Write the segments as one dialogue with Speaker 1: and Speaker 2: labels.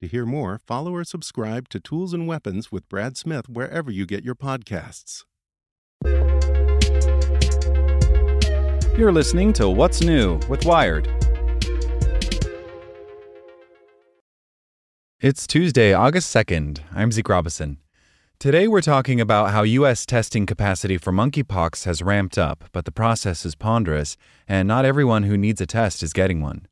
Speaker 1: To hear more, follow or subscribe to Tools and Weapons with Brad Smith wherever you get your podcasts.
Speaker 2: You're listening to What's New with Wired. It's Tuesday, August 2nd. I'm Zeke Robison. Today we're talking about how U.S. testing capacity for monkeypox has ramped up, but the process is ponderous, and not everyone who needs a test is getting one.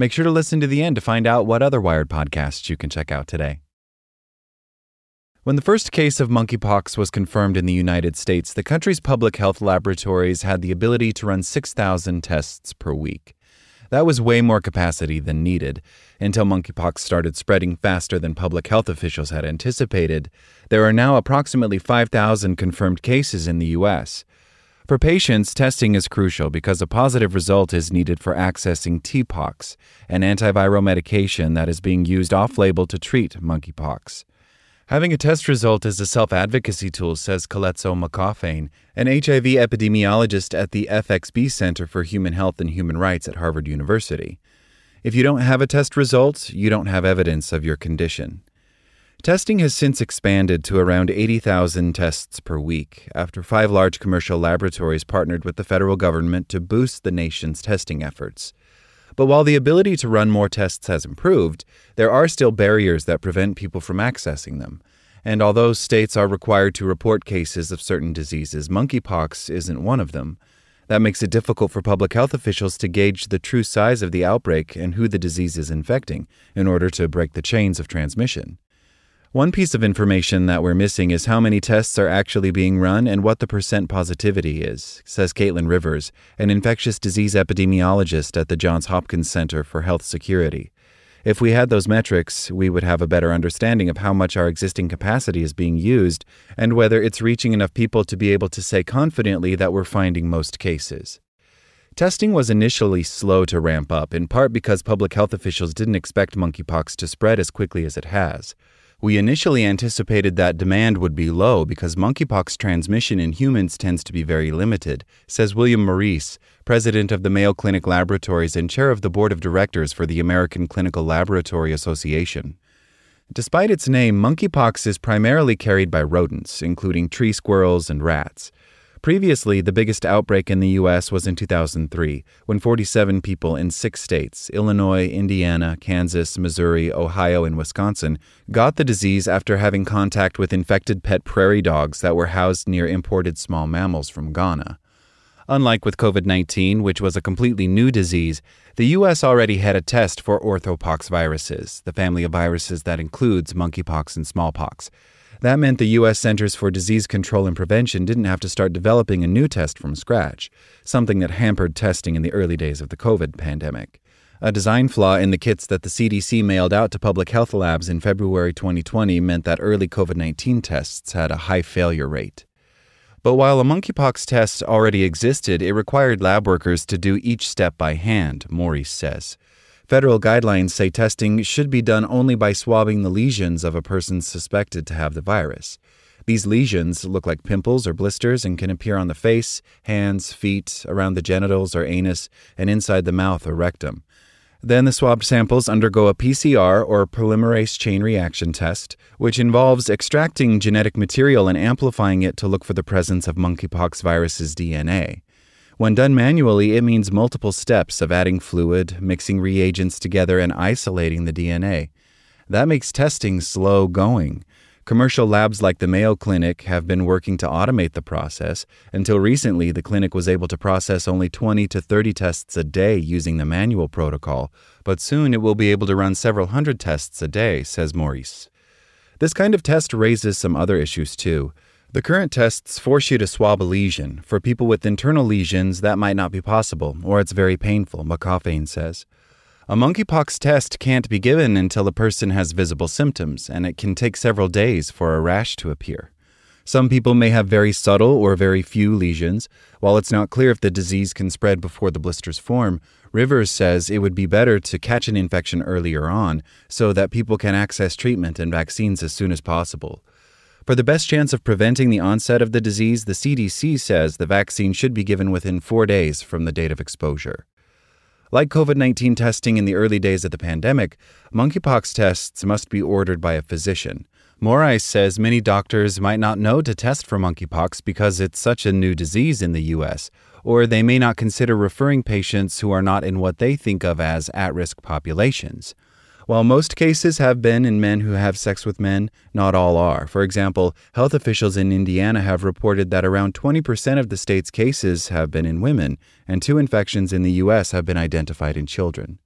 Speaker 2: Make sure to listen to the end to find out what other Wired podcasts you can check out today. When the first case of monkeypox was confirmed in the United States, the country's public health laboratories had the ability to run 6,000 tests per week. That was way more capacity than needed. Until monkeypox started spreading faster than public health officials had anticipated, there are now approximately 5,000 confirmed cases in the U.S. For patients, testing is crucial because a positive result is needed for accessing TPOXX, an antiviral medication that is being used off label to treat monkeypox. Having a test result is a self advocacy tool, says Keletso Makofane, an HIV epidemiologist at the FXB Center for Human Health and Human Rights at Harvard University. If you don't have a test result, you don't have evidence of your condition. Testing has since expanded to around 80,000 tests per week after five large commercial laboratories partnered with the federal government to boost the nation's testing efforts. But while the ability to run more tests has improved, there are still barriers that prevent people from accessing them. And although states are required to report cases of certain diseases, monkeypox isn't one of them. That makes it difficult for public health officials to gauge the true size of the outbreak and who the disease is infecting in order to break the chains of transmission. One piece of information that we're missing is how many tests are actually being run and what the percent positivity is, says Caitlin Rivers, an infectious disease epidemiologist at the Johns Hopkins Center for Health Security. If we had those metrics, we would have a better understanding of how much our existing capacity is being used and whether it's reaching enough people to be able to say confidently that we're finding most cases. Testing was initially slow to ramp up, in part because public health officials didn't expect monkeypox to spread as quickly as it has. We initially anticipated that demand would be low because monkeypox transmission in humans tends to be very limited, says William Morice, president of the Mayo Clinic Laboratories and chair of the board of directors for the American Clinical Laboratory Association. Despite its name, monkeypox is primarily carried by rodents, including tree squirrels and rats. Previously, the biggest outbreak in the U.S. was in 2003, when 47 people in six states Illinois, Indiana, Kansas, Missouri, Ohio, and Wisconsin got the disease after having contact with infected pet prairie dogs that were housed near imported small mammals from Ghana. Unlike with COVID 19, which was a completely new disease, the U.S. already had a test for orthopox viruses, the family of viruses that includes monkeypox and smallpox. That meant the U.S. Centers for Disease Control and Prevention didn't have to start developing a new test from scratch, something that hampered testing in the early days of the COVID pandemic. A design flaw in the kits that the CDC mailed out to public health labs in February 2020 meant that early COVID 19 tests had a high failure rate. But while a monkeypox test already existed, it required lab workers to do each step by hand, Morice says. Federal guidelines say testing should be done only by swabbing the lesions of a person suspected to have the virus. These lesions look like pimples or blisters and can appear on the face, hands, feet, around the genitals or anus, and inside the mouth or rectum. Then the swabbed samples undergo a PCR or polymerase chain reaction test, which involves extracting genetic material and amplifying it to look for the presence of monkeypox virus's DNA. When done manually, it means multiple steps of adding fluid, mixing reagents together, and isolating the DNA. That makes testing slow going. Commercial labs like the Mayo Clinic have been working to automate the process. Until recently, the clinic was able to process only 20 to 30 tests a day using the manual protocol, but soon it will be able to run several hundred tests a day, says Morice. This kind of test raises some other issues too. The current tests force you to swab a lesion. For people with internal lesions, that might not be possible, or it's very painful, Makofane says. A monkeypox test can't be given until a person has visible symptoms, and it can take several days for a rash to appear. Some people may have very subtle or very few lesions. While it's not clear if the disease can spread before the blisters form, Rivers says it would be better to catch an infection earlier on so that people can access treatment and vaccines as soon as possible. For the best chance of preventing the onset of the disease, the CDC says the vaccine should be given within four days from the date of exposure. Like COVID 19 testing in the early days of the pandemic, monkeypox tests must be ordered by a physician. Morice says many doctors might not know to test for monkeypox because it's such a new disease in the U.S., or they may not consider referring patients who are not in what they think of as at risk populations. While most cases have been in men who have sex with men, not all are. For example, health officials in Indiana have reported that around 20% of the state's cases have been in women, and two infections in the U.S. have been identified in children.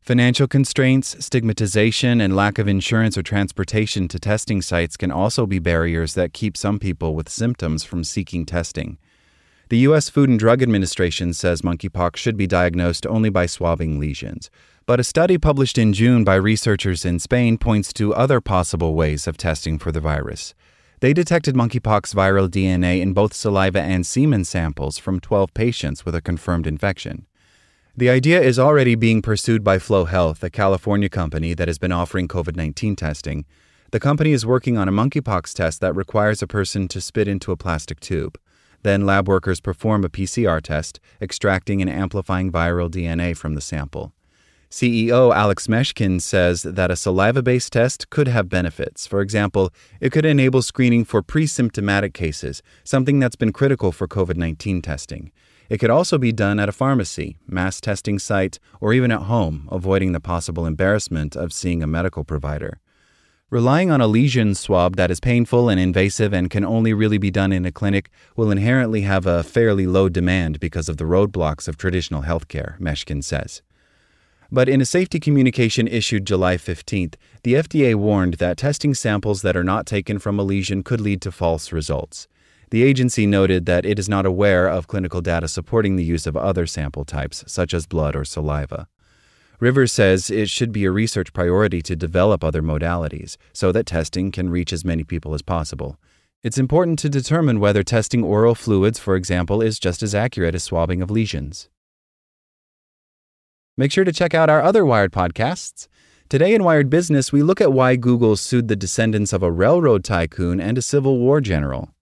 Speaker 2: Financial constraints, stigmatization, and lack of insurance or transportation to testing sites can also be barriers that keep some people with symptoms from seeking testing. The U.S. Food and Drug Administration says monkeypox should be diagnosed only by swabbing lesions. But a study published in June by researchers in Spain points to other possible ways of testing for the virus. They detected monkeypox viral DNA in both saliva and semen samples from 12 patients with a confirmed infection. The idea is already being pursued by Flow Health, a California company that has been offering COVID 19 testing. The company is working on a monkeypox test that requires a person to spit into a plastic tube. Then lab workers perform a PCR test, extracting and amplifying viral DNA from the sample. CEO Alex Meshkin says that a saliva based test could have benefits. For example, it could enable screening for pre symptomatic cases, something that's been critical for COVID 19 testing. It could also be done at a pharmacy, mass testing site, or even at home, avoiding the possible embarrassment of seeing a medical provider. Relying on a lesion swab that is painful and invasive and can only really be done in a clinic will inherently have a fairly low demand because of the roadblocks of traditional healthcare, Meshkin says. But in a safety communication issued July 15th, the FDA warned that testing samples that are not taken from a lesion could lead to false results. The agency noted that it is not aware of clinical data supporting the use of other sample types, such as blood or saliva. Rivers says it should be a research priority to develop other modalities so that testing can reach as many people as possible. It's important to determine whether testing oral fluids, for example, is just as accurate as swabbing of lesions. Make sure to check out our other Wired podcasts. Today in Wired Business, we look at why Google sued the descendants of a railroad tycoon and a Civil War general.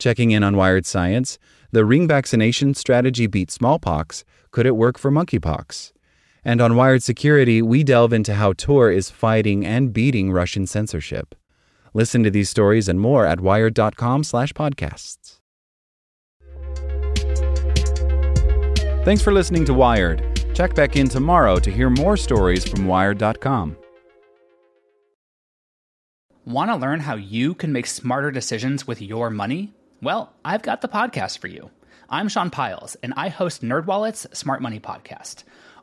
Speaker 2: Checking in on Wired Science, the ring vaccination strategy beat smallpox. Could it work for monkeypox? And on Wired Security, we delve into how Tor is fighting and beating Russian censorship. Listen to these stories and more at wired.com/podcasts. Thanks for listening to Wired. Check back in tomorrow to hear more stories from Wired.com.
Speaker 3: Want to learn how you can make smarter decisions with your money? Well, I've got the podcast for you. I'm Sean Pyles, and I host NerdWallet's Smart Money Podcast.